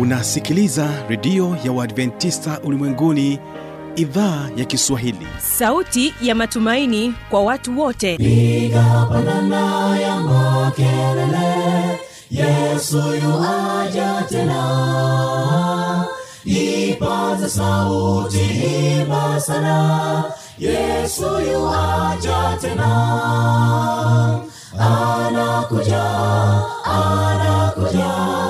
unasikiliza redio ya uadventista ulimwenguni idhaa ya kiswahili. Sauti ya matumaini kwa watu wote. Piga pandana ya makelele yesu yuaja tena. Ipaza sauti imba sana yesu yuaja tena. Anakuja anakuja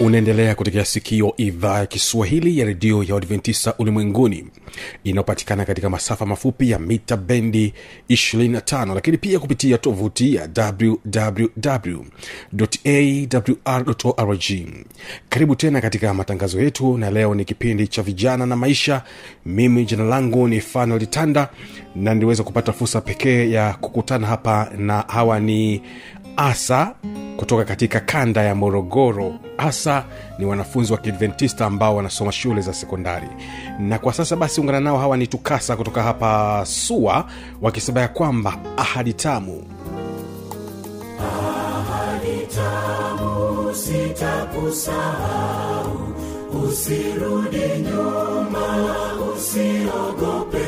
unaendelea kutekea sikio idhaa ya kiswahili ya redio ya uadventista ulimwenguni. Inayopatikana katika masafa mafupi ya mita bendi 25 lakini pia kupitia tovuti ya wwwawrorg karibu tena katika matangazo yetu na leo ni kipindi cha vijana na maisha. Mimi jina langu ni fanuel tanda na niliweza kupata fursa pekee ya kukutana hapa na hawa ni asa kutoka katika kanda ya morogoro. Hasa ni wanafunzi wa kiadventista ambao wanasoma shule za sekondari. Na kwa sasa basi ungana nao hawa ni tukasa kutoka hapa sua wakisema ya kwamba ahadi tamu. Ahadi usirudi nyuma usiogope.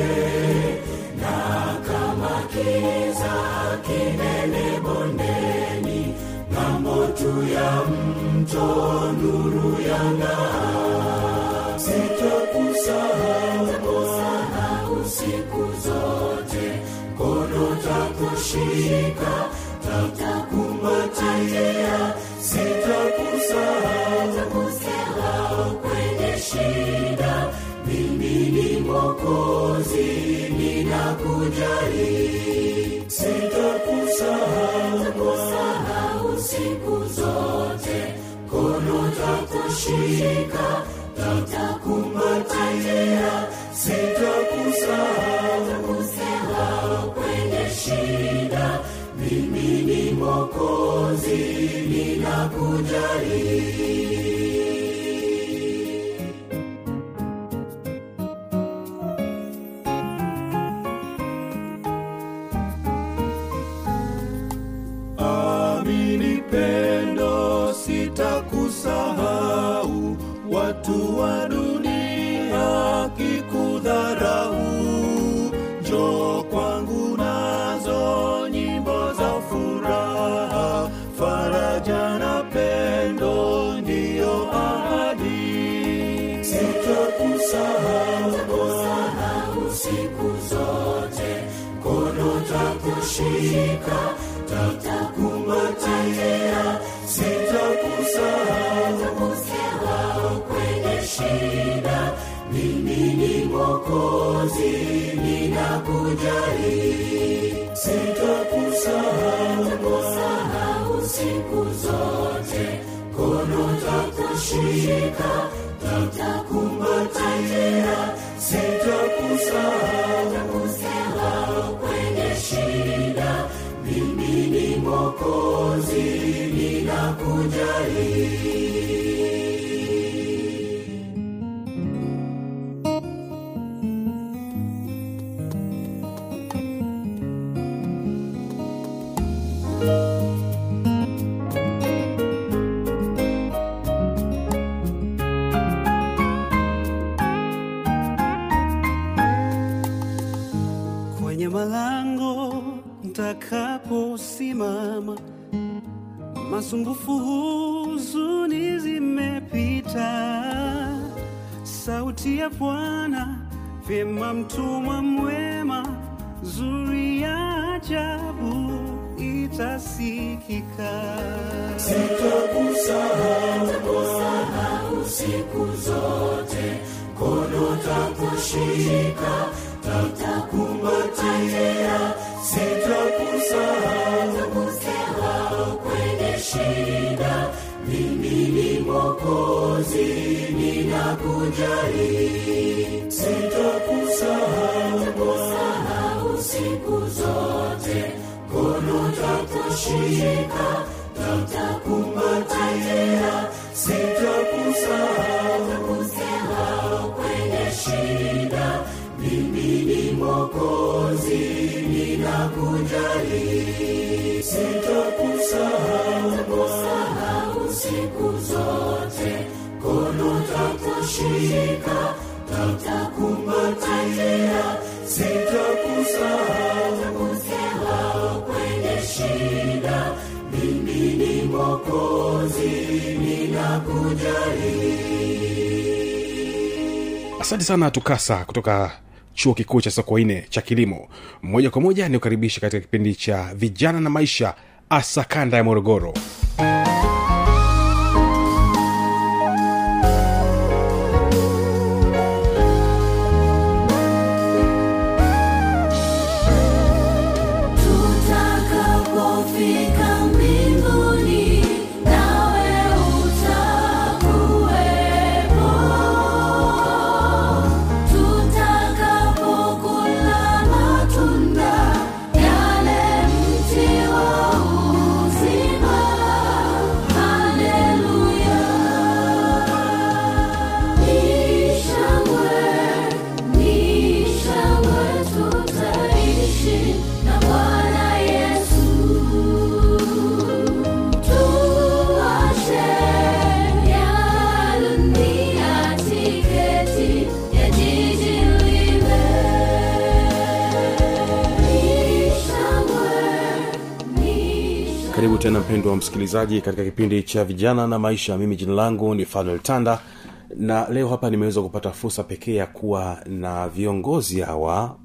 Na kama kiza kinene bondeni tu ya mto nuru yang'aa sitakusahau siku zote. Mkono takushika takukumbatia sitakusahau kwenye shida. Mimi ni mokozi ninakujali sitakusahau siku zote kono takushika tatakumbatia sitakusahau kwenye shida. Mimi ni Mwokozi, ninakujali ni mokozi ninakujali sitakusahau siku zote. Kono takushika masumbufu huzuni zimepita. Sauti ya bwana vyema mtumwa mwema zuri ya ajabu itasikika. Sitakusahau siku zote. Kono takushika tatakumbatia sitakusahau shida mimi ni Mwokozi, nina ninakujali sitakusahau siku zote. Mkono takushika tatakumbatia sitakusahau. Kwenye shida mimi ni Mwokozi, ninakujali sitakusahau siku zote kono takushika tatakumbatia sitakusahau. Kwenye shida. Mimi ni mokozi ninakujali asante sana tukasa kutoka chuo kikuu cha sokoine cha kilimo. Moja kwa moja ni katika kipindi cha vijana na maisha asa kanda ya morogoro tena mpendo wa msikilizaji katika kipindi cha vijana na maisha. Mimi jina langu ni fanuel tanda na leo hapa nimeweza kupata fursa pekee ya kuwa na viongozi hawa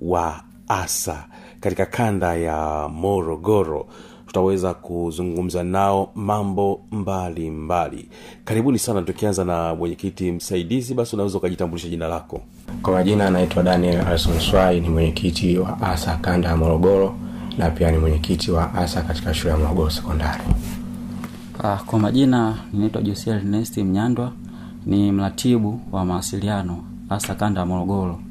wa asa katika kanda ya morogoro. Tutaweza kuzungumza nao mambo mbalimbali. Mbali. karibuni sana tukianza na mwenyekiti msaidizi basi unaweza ukajitambulisha jina lako. Kwa majina anaitwa daniel alsonswai ni mwenyekiti wa asa kanda ya morogoro na pia ni mwenyekiti wa asa katika shule ya morogoro sekondari. Ah, kwa majina ninaitwa Josia Ernest Mnyandwa, ni mratibu wa mawasiliano hasa kanda ya Morogoro.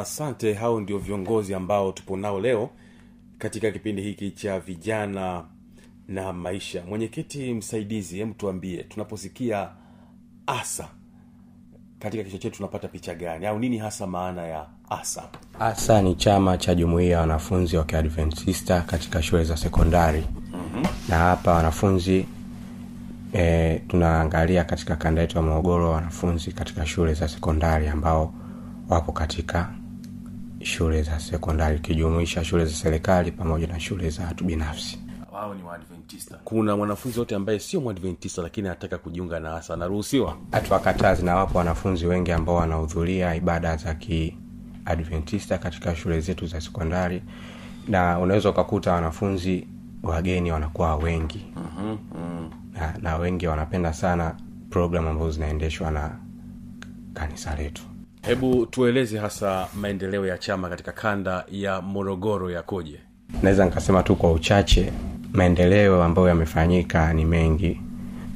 asante. Hao ndio viongozi ambao tupo nao leo katika kipindi hiki cha vijana na maisha. Mwenyekiti msaidizi hem tuambie tunaposikia asa katika kichwa chetu tunapata picha gani? Au nini hasa maana ya asa. Asa ni chama cha jumuiya ya wanafunzi wa kiadventista katika shule za sekondari. Mm-hmm. na hapa wanafunzi e, tunaangalia katika kanda yetu ya morogoro wanafunzi katika shule za sekondari ambao wapo katika shule za sekondari ikijumuisha shule za serikali pamoja na shule za watu binafsi. Wao ni waadventista. Kuna mwanafunzi wote ambaye sio mwadventista lakini anataka kujiunga na asa. Anaruhusiwa? Hatuwakatazi na wapo wanafunzi wengi ambao wanahudhuria ibada za kiadventista katika shule zetu za sekondari na unaweza ukakuta wanafunzi wageni wanakuwa wengi. Mm-hmm. na, na wengi wanapenda sana program ambazo zinaendeshwa na kanisa letu. Hebu tueleze hasa maendeleo ya chama katika kanda ya morogoro yakoje? Naweza nikasema tu kwa uchache maendeleo ambayo yamefanyika ni mengi.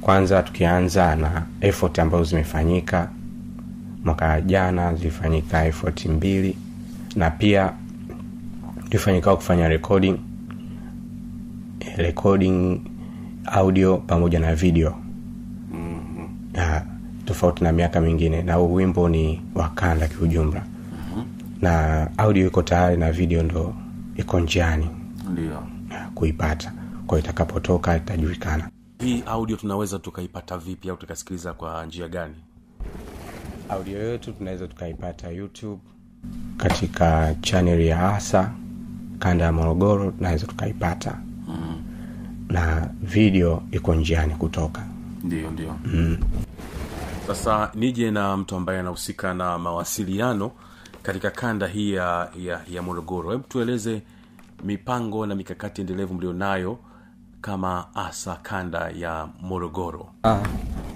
Kwanza tukianza na effort ambazo zimefanyika mwaka jana zilifanyika effort mbili na pia tulifanikiwa kufanya recording recording audio pamoja na video. Na tofauti na miaka mingine na huu wimbo ni wakanda kiujumla. Na audio iko tayari na video ndo iko njiani ndio. kuipata. Kwa itakapotoka itajulikana. Hii audio tunaweza tukaipata vipi au tukasikiliza kwa njia gani audio yetu tunaweza tukaipata youtube katika chaneli ya asa kanda ya morogoro tunaweza tukaipata. Mm. na video iko njiani kutoka. Ndio ndio. Sasa nije na mtu ambaye anahusika na mawasiliano katika kanda hii ya, ya, ya morogoro. Hebu tueleze mipango na mikakati endelevu mlionayo kama asa kanda ya morogoro. Ah,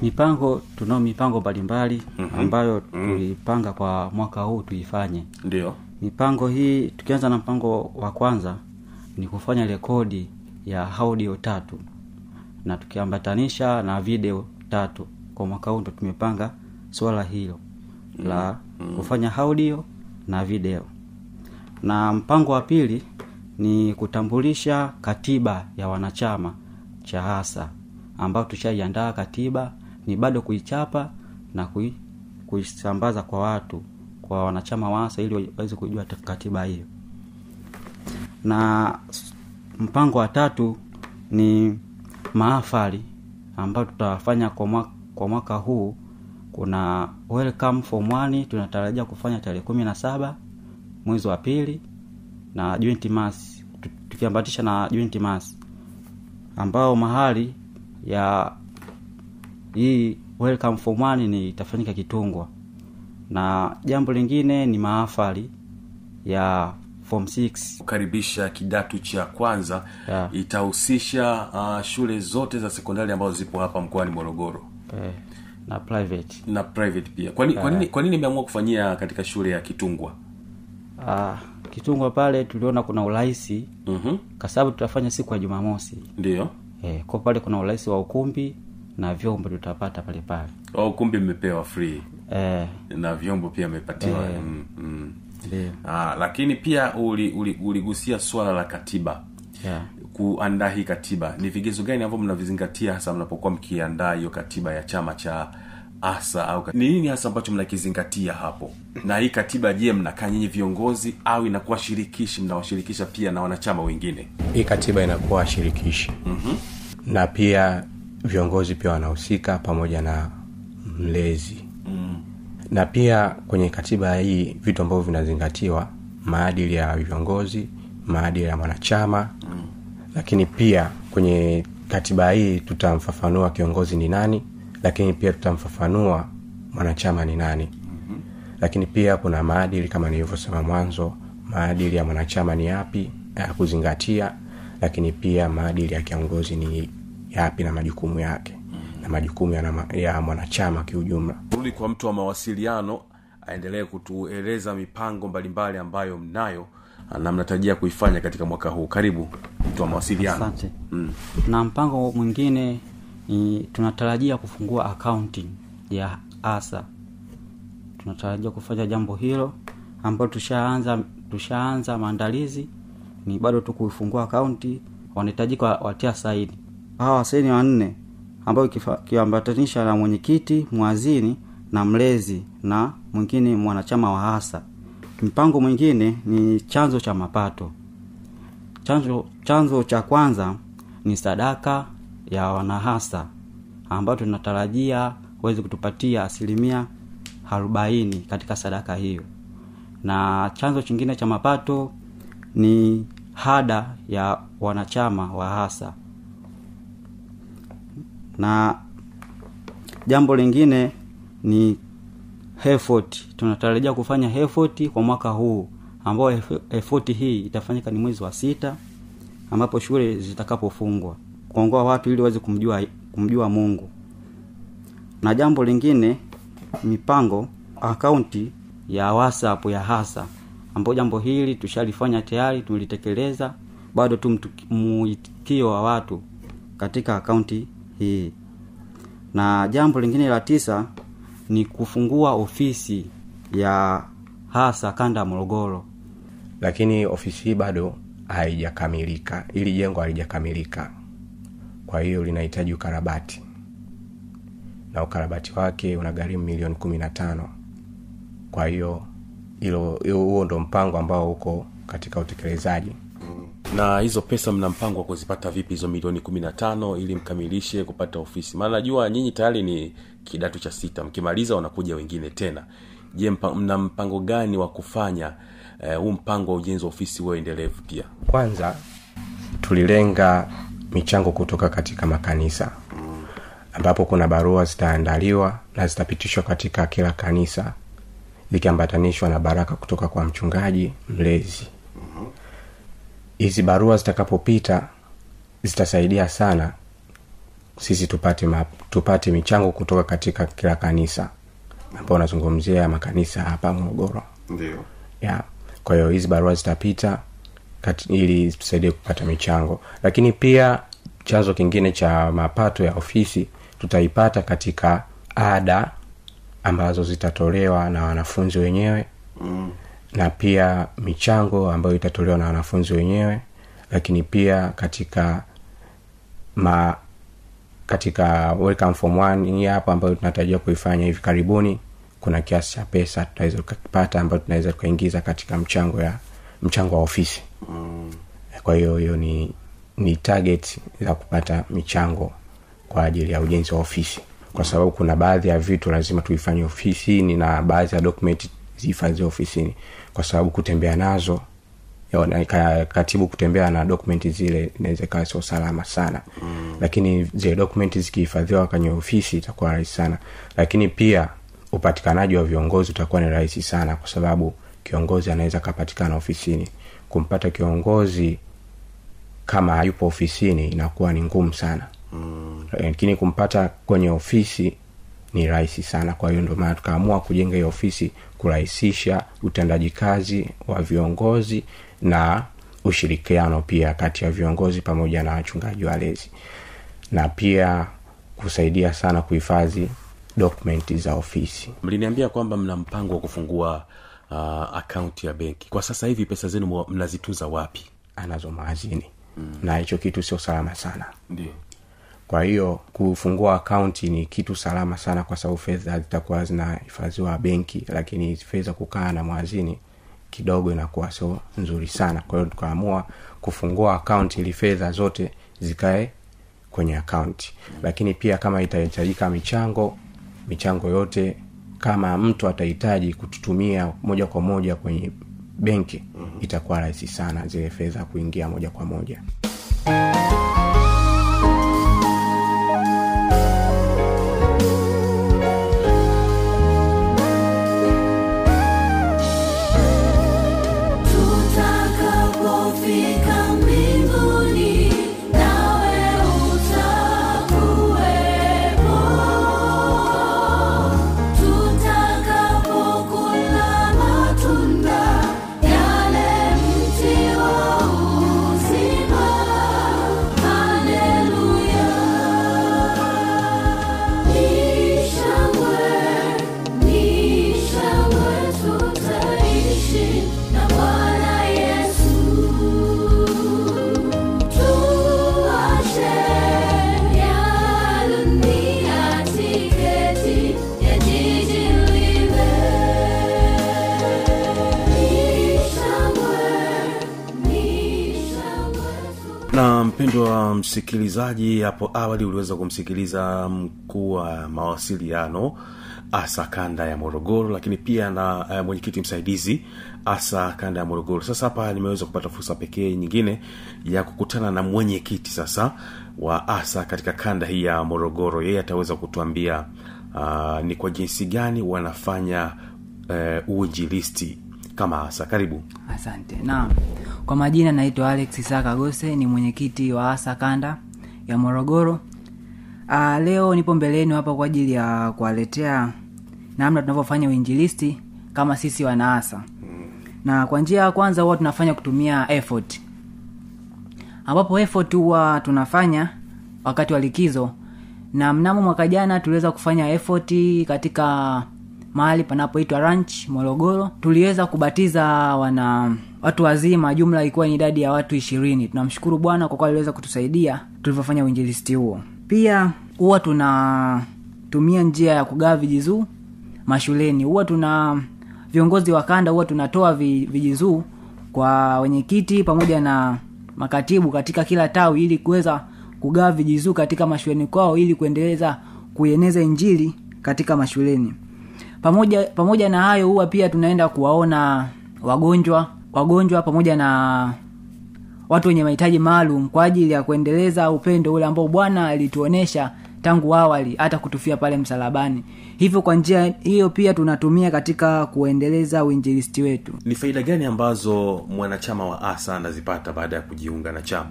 mipango tunao mipango mbalimbali mm-hmm. ambayo tulipanga kwa mwaka huu tuifanye. ndio. Mipango hii tukianza na mpango wa kwanza ni kufanya rekodi ya audio tatu. Na tukiambatanisha na video tatu. Kwa mwaka huu ndo tumepanga swala hilo la kufanya audio na video. Na mpango wa pili ni kutambulisha katiba ya wanachama cha hasa ambayo tushaiandaa katiba ni bado kuichapa na kui, kuisambaza kwa watu kwa wanachama wa ili waweze kujua katiba hiyo. Na mpango wa tatu ni maafari ambayo tutafanya kwa mwaka, kwa mwaka huu. Kuna welcome for mwani tunatarajia kufanya tarehe kumi na saba mwezi wa pili na joint mass tukiambatisha na joint mass ambao mahali ya hii welcome form 1 ni itafanyika kitungwa. Na jambo lingine ni maafali ya form 6 kukaribisha kidato cha kwanza Yeah. itahusisha uh, shule zote za sekondari ambazo zipo hapa mkoani morogoro. Eh, na private. Na private pia. Kwa, nini kwa nini kwa nini imeamua kufanyia katika shule ya kitungwa? Ah, kitungwa pale tuliona kuna urahisi mm-hmm. kwa sababu tutafanya siku ya jumamosi. Ndio. Eh, kwa pale kuna urahisi wa ukumbi na vyombo tutapata pale pale. Au ukumbi mmepewa free. Eh, na vyombo pia mmepatiwa. Eh. mm, mm. Ah, lakini pia uligusia uli, uli swala la katiba. Yeah. kuandaa hii katiba. Ni vigezo gani ambavyo mnavizingatia hasa mnapokuwa mkiandaa hiyo katiba ya chama cha asa au ni nini hasa ambacho mnakizingatia hapo na hii katiba je mnakaa nyinyi viongozi au inakuwa shirikishi mnawashirikisha pia na wanachama wengine hii katiba inakuwa shirikishi mm-hmm. na pia viongozi pia wanahusika pamoja na mlezi mm. na pia kwenye katiba hii vitu ambavyo vinazingatiwa maadili ya viongozi maadili ya mwanachama mm. lakini pia kwenye katiba hii tutamfafanua kiongozi ni nani lakini pia tutamfafanua mwanachama ni nani mm-hmm. lakini pia kuna maadili kama nilivyosema mwanzo maadili ya mwanachama ni yapi ya kuzingatia lakini pia maadili ya kiongozi ni yapi na majukumu yake na majukumu ya, ya mwanachama kiujumla rudi kwa mtu wa mawasiliano aendelee kutueleza mipango mbalimbali ambayo mnayo na mnatarajia kuifanya katika mwaka huu karibu mtu wa mawasiliano mm. na mpango mwingine ni tunatarajia kufungua akaunti ya asa. Tunatarajia kufanya jambo hilo ambalo tushaanza tushaanza maandalizi. Ni bado tu kuifungua akaunti wanahitajika watia saini. Hawa wasaini wanne ambayo ikiambatanisha na mwenyekiti mwazini na mlezi na mwingine mwanachama wa hasa mpango mwingine ni chanzo cha mapato. Chanzo chanzo cha kwanza ni sadaka ya wanahasa ambayo tunatarajia waweze kutupatia asilimia arobaini katika sadaka hiyo. Na chanzo chingine cha mapato ni hada ya wanachama wa hasa. Na jambo lingine ni effort. Tunatarajia kufanya effort kwa mwaka huu ambao eff- effort hii itafanyika ni mwezi wa sita ambapo shule zitakapofungwa kuongoa watu ili waweze kumjua kumjua mungu. Na jambo lingine mipango akaunti ya whatsapp ya hasa ambao jambo hili tushalifanya tayari tulitekeleza bado tu mwitikio wa watu katika akaunti hii. Na jambo lingine la tisa ni kufungua ofisi ya hasa kanda ya morogoro. Lakini ofisi hii bado haijakamilika. Ili jengo halijakamilika kwa hiyo linahitaji ukarabati. Na ukarabati wake unagharimu milioni kumi na tano. Kwa hiyo hilo huo ndo mpango ambao uko katika utekelezaji. Na hizo pesa mna mpango wa kuzipata vipi hizo milioni kumi na tano ili mkamilishe kupata ofisi? Maana najua nyinyi tayari ni kidato cha sita. Mkimaliza wanakuja wengine tena. Je mpa, mna mpango gani wa kufanya eh, huu mpango wa ujenzi wa ofisi huo endelevu pia? Kwanza tulilenga michango kutoka katika makanisa. Ambapo kuna barua zitaandaliwa na zitapitishwa katika kila kanisa zikiambatanishwa na baraka kutoka kwa mchungaji mlezi. Hizi barua zitakapopita zitasaidia sana sisi tupate ma, tupate michango kutoka katika kila kanisa. Ambao unazungumzia makanisa hapa morogoro. Kwa hiyo hizi barua zitapita kati, ili tusaidie kupata michango lakini pia chanzo kingine cha mapato ya ofisi tutaipata katika ada ambazo zitatolewa na wanafunzi wenyewe mm. na pia michango ambayo itatolewa na wanafunzi wenyewe lakini pia katika ma katika welcome form one hii hapa ambayo tunatarajia kuifanya hivi karibuni kuna kiasi cha pesa tutaweza tukakipata ambayo tunaweza tukaingiza katika mchango ya mchango wa ofisi. Kwa hiyo hiyo ni ni target za kupata michango kwa ajili ya ujenzi wa ofisi. Kwa sababu kuna baadhi ya vitu lazima tuifanye ofisini na baadhi ya document zihifadhiwe ofisini. Kwa sababu kutembea nazo ya, katibu kutembea na dokumenti zile inaweza ikawa sio salama sana. Mm. lakini zile dokumenti zikihifadhiwa kwenye ofisi itakuwa rahisi sana. Lakini pia upatikanaji wa viongozi utakuwa ni rahisi sana kwa sababu kiongozi anaweza akapatikana ofisini. Kumpata kiongozi kama hayupo ofisini inakuwa ni ngumu sana. Mm. lakini kumpata kwenye ofisi ni rahisi sana. Kwa hiyo ndio maana tukaamua kujenga hiyo ofisi kurahisisha utendaji kazi wa viongozi na ushirikiano pia kati ya viongozi pamoja na wachungaji walezi. Na pia kusaidia sana kuhifadhi dokumenti za ofisi. Mliniambia kwamba mna mpango wa kufungua uh, akaunti ya benki. Kwa sasa hivi pesa zenu mnazitunza wapi? Anazo maazini mm. na hicho kitu sio salama sana. Ndio. Kwa hiyo kufungua akaunti ni kitu salama sana kwa sababu fedha zitakuwa zinahifadhiwa benki lakini fedha kukaa na mwazini kidogo inakuwa sio nzuri sana. Kwa hiyo tukaamua kufungua akaunti ili fedha zote zikae kwenye akaunti lakini pia kama itahitajika michango michango yote kama mtu atahitaji kututumia moja kwa moja kwenye benki mm-hmm. itakuwa rahisi sana zile fedha kuingia moja kwa moja msikilizaji hapo awali uliweza kumsikiliza mkuu wa mawasiliano asa kanda ya morogoro lakini pia na uh, mwenyekiti msaidizi asa kanda ya morogoro. Sasa hapa nimeweza kupata fursa pekee nyingine ya kukutana na mwenyekiti sasa wa asa katika kanda hii ya morogoro. Yeye ataweza kutuambia uh, ni kwa jinsi gani wanafanya uh, uinjilisti kama asa. Karibu. Asante. Naam. Kwa majina naitwa alex isaka gose ni mwenyekiti wa asa kanda ya morogoro. Aa, leo nipo mbeleni hapa kwa ajili ya kuwaletea namna tunavyofanya uinjilisti kama sisi wanaasa na kwa njia ya kwanza huwa tunafanya kutumia effort. Ambapo effort huwa tunafanya wakati wa likizo. Na mnamo mwaka jana tuliweza kufanya effort katika mahali panapoitwa ranch morogoro. Tuliweza kubatiza wana watu wazima jumla ilikuwa ni idadi ya watu ishirini. Tunamshukuru bwana kwa kuwa aliweza kutusaidia tulivyofanya uinjilisti huo. Pia huwa tunatumia njia ya kugawa vijizuu mashuleni. Huwa tuna viongozi wa kanda huwa tunatoa vi- vijizuu kwa wenyekiti pamoja na makatibu katika kila tawi ili kuweza kugawa vijizuu katika mashuleni kwao ili kuendeleza kuieneza injili katika mashuleni pamoja pamoja na hayo huwa pia tunaenda kuwaona wagonjwa wagonjwa pamoja na watu wenye mahitaji maalum kwa ajili ya kuendeleza upendo ule ambao bwana alituonesha tangu awali hata kutufia pale msalabani. Hivyo kwa njia hiyo pia tunatumia katika kuendeleza uinjilisti wetu. Ni faida gani ambazo mwanachama wa asa anazipata baada ya kujiunga na chama?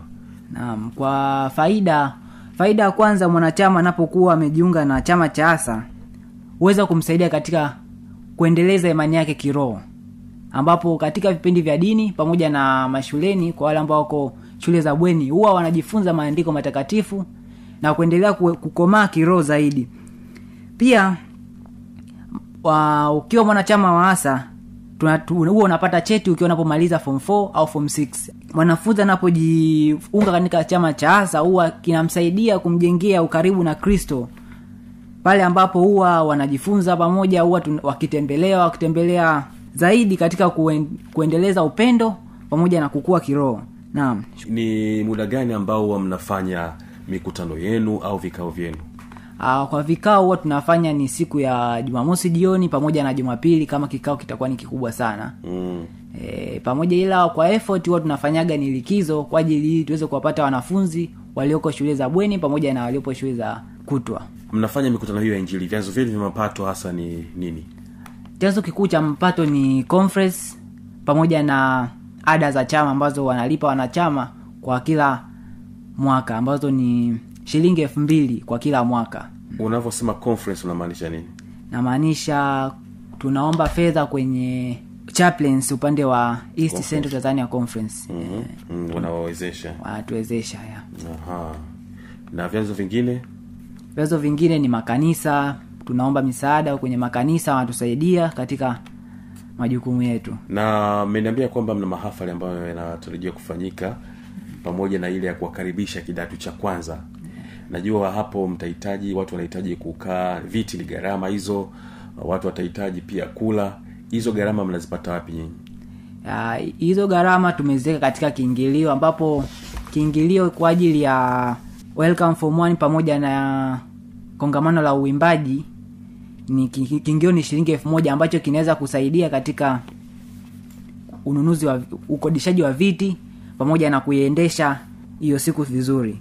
Naam kwa faida faida ya kwanza mwanachama anapokuwa amejiunga na chama cha asa huweza kumsaidia katika kuendeleza imani yake kiroho ambapo katika vipindi vya dini pamoja na mashuleni kwa wale ambao wako shule za bweni huwa wanajifunza maandiko matakatifu na kuendelea kukomaa kiroho zaidi. Pia wa, ukiwa mwanachama wa asa huwa unapata cheti ukiwa unapomaliza form 4 au form 6 mwanafunzi anapojiunga katika chama cha asa huwa kinamsaidia kumjengea ukaribu na kristo pale ambapo huwa wanajifunza pamoja huwa wakitembelea wakitembelea zaidi katika kuen, kuendeleza upendo pamoja na kukua kiroho. Naam. Ni muda gani ambao huwa mnafanya mikutano yenu au vikao vyenu? Uh, kwa vikao huwa tunafanya ni siku ya jumamosi jioni pamoja na jumapili kama kikao kitakuwa ni kikubwa sana. Mm. e, pamoja ila kwa effort huwa tunafanyaga ni likizo kwa ajili ili tuweze kuwapata wanafunzi walioko shule za bweni pamoja na waliopo shule za kutwa mnafanya mikutano hiyo ya injili? Vyanzo vyenu vya mapato hasa ni nini? Chanzo kikuu cha mpato ni conference pamoja na ada za chama ambazo wanalipa wanachama kwa kila mwaka ambazo ni shilingi elfu mbili kwa kila mwaka. Unavyosema conference unamaanisha nini? Namaanisha tunaomba fedha kwenye chaplains upande wa east central tanzania conference. Mm-hmm. mm, wanawawezesha wanatuwezesha ya. Aha. na vyanzo vingine vyanzo vingine ni makanisa. Tunaomba misaada kwenye makanisa wanatusaidia katika majukumu yetu. Na mmeniambia kwamba mna mahafali ambayo yanatarajia kufanyika pamoja na ile ya kuwakaribisha kidato cha kwanza. Najua hapo mtahitaji watu wanahitaji kukaa viti ni gharama hizo watu watahitaji pia kula. Hizo gharama mnazipata wapi nyinyi? Hizo gharama tumeziweka katika kiingilio ambapo kiingilio kwa ajili ya welcome form one pamoja na kongamano la uimbaji. Ni ki- ki- ni shilingi elfu moja ambacho kinaweza kusaidia katika ununuzi wa ukodishaji wa viti pamoja na kuiendesha hiyo siku vizuri.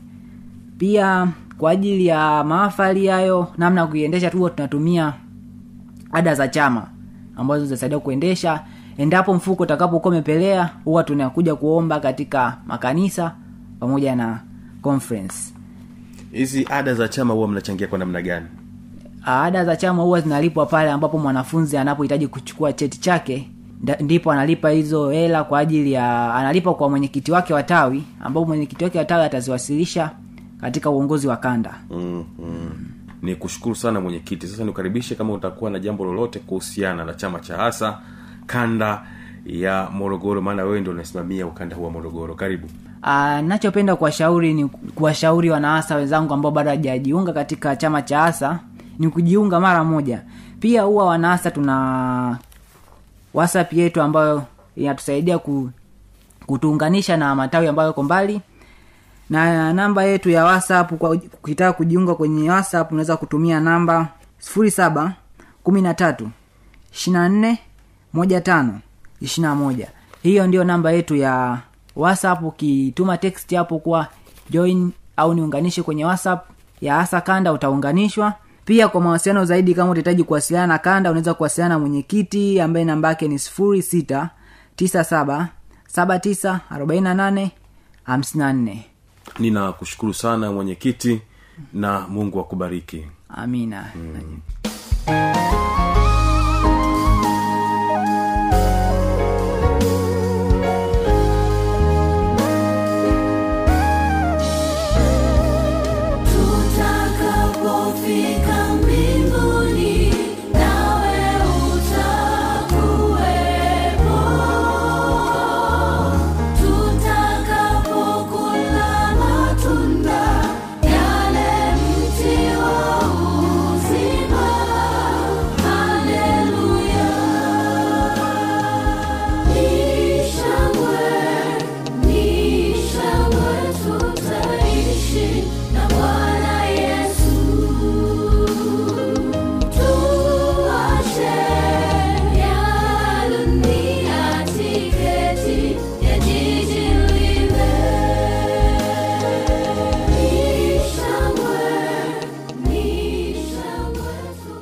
Pia kwa ajili ya maafali hayo namna ya kuiendesha tu tunatumia ada za chama ambazo zinasaidia kuendesha. Endapo mfuko utakapokuwa umepelea huwa tunakuja kuomba katika makanisa pamoja na conference hizi ada za chama huwa mnachangia kwa namna gani? Ada za chama huwa zinalipwa pale ambapo mwanafunzi anapohitaji kuchukua cheti chake ndipo analipa hizo hela kwa ajili ya analipa kwa mwenyekiti wake wa tawi ambapo mwenyekiti wake wa tawi ataziwasilisha katika uongozi wa kanda. Mm, mm. ni kushukuru sana mwenyekiti. Sasa nikukaribishe kama utakuwa na jambo lolote kuhusiana na chama cha hasa kanda ya morogoro maana wewe ndio unasimamia ukanda huu wa morogoro. Karibu Ah, nachopenda kuwashauri ni kuwashauri wanaasa wenzangu ambao bado hajajiunga katika chama cha asa ni kujiunga mara moja. Pia huwa wanaasa tuna whatsapp yetu ambayo inatusaidia ku, kutuunganisha na matawi ambayo yako mbali. Na namba yetu ya whatsapp ukitaka kujiunga kwenye whatsapp unaweza kutumia namba 07 13 24 15 21 hiyo ndio namba yetu ya whatsapp ukituma text hapo kuwa join au niunganishe kwenye whatsapp ya hasa kanda utaunganishwa. Pia kwa mawasiliano zaidi kama utahitaji kuwasiliana na kanda unaweza kuwasiliana na mwenyekiti ambaye namba yake ni sifuri sita tisa saba saba tisa arobaini na nane hamsini na nne. Ninakushukuru sana mwenyekiti na mungu akubariki. Amina. Tutakapofika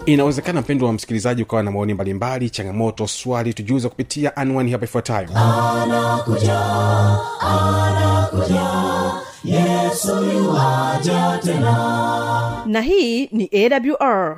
inawezekana mpendo wa msikilizaji ukawa na maoni mbalimbali changamoto swali tujuza kupitia anwani hapa ifuatayo. Na hii ni awr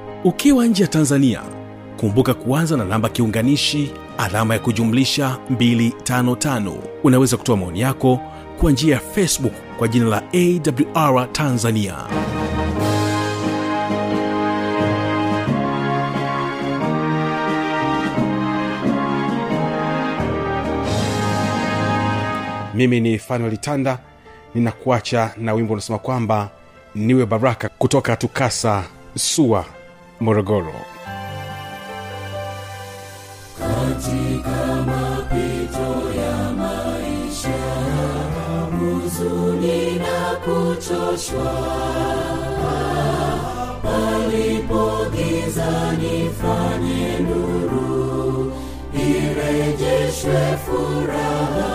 ukiwa nje ya tanzania kumbuka kuanza na namba kiunganishi alama ya kujumlisha 255 unaweza kutoa maoni yako kwa njia ya facebook kwa jina la awr tanzania. Mimi ni fanuel tanda ninakuacha na wimbo unasema kwamba niwe baraka kutoka tukasa sua morogoro. Huzuni na kuchoshwa. Palipo giza nifanye nuru irejeshwe furaha